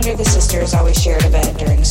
wonder the sisters always shared a bed during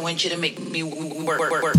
I want you to make me work, work, work.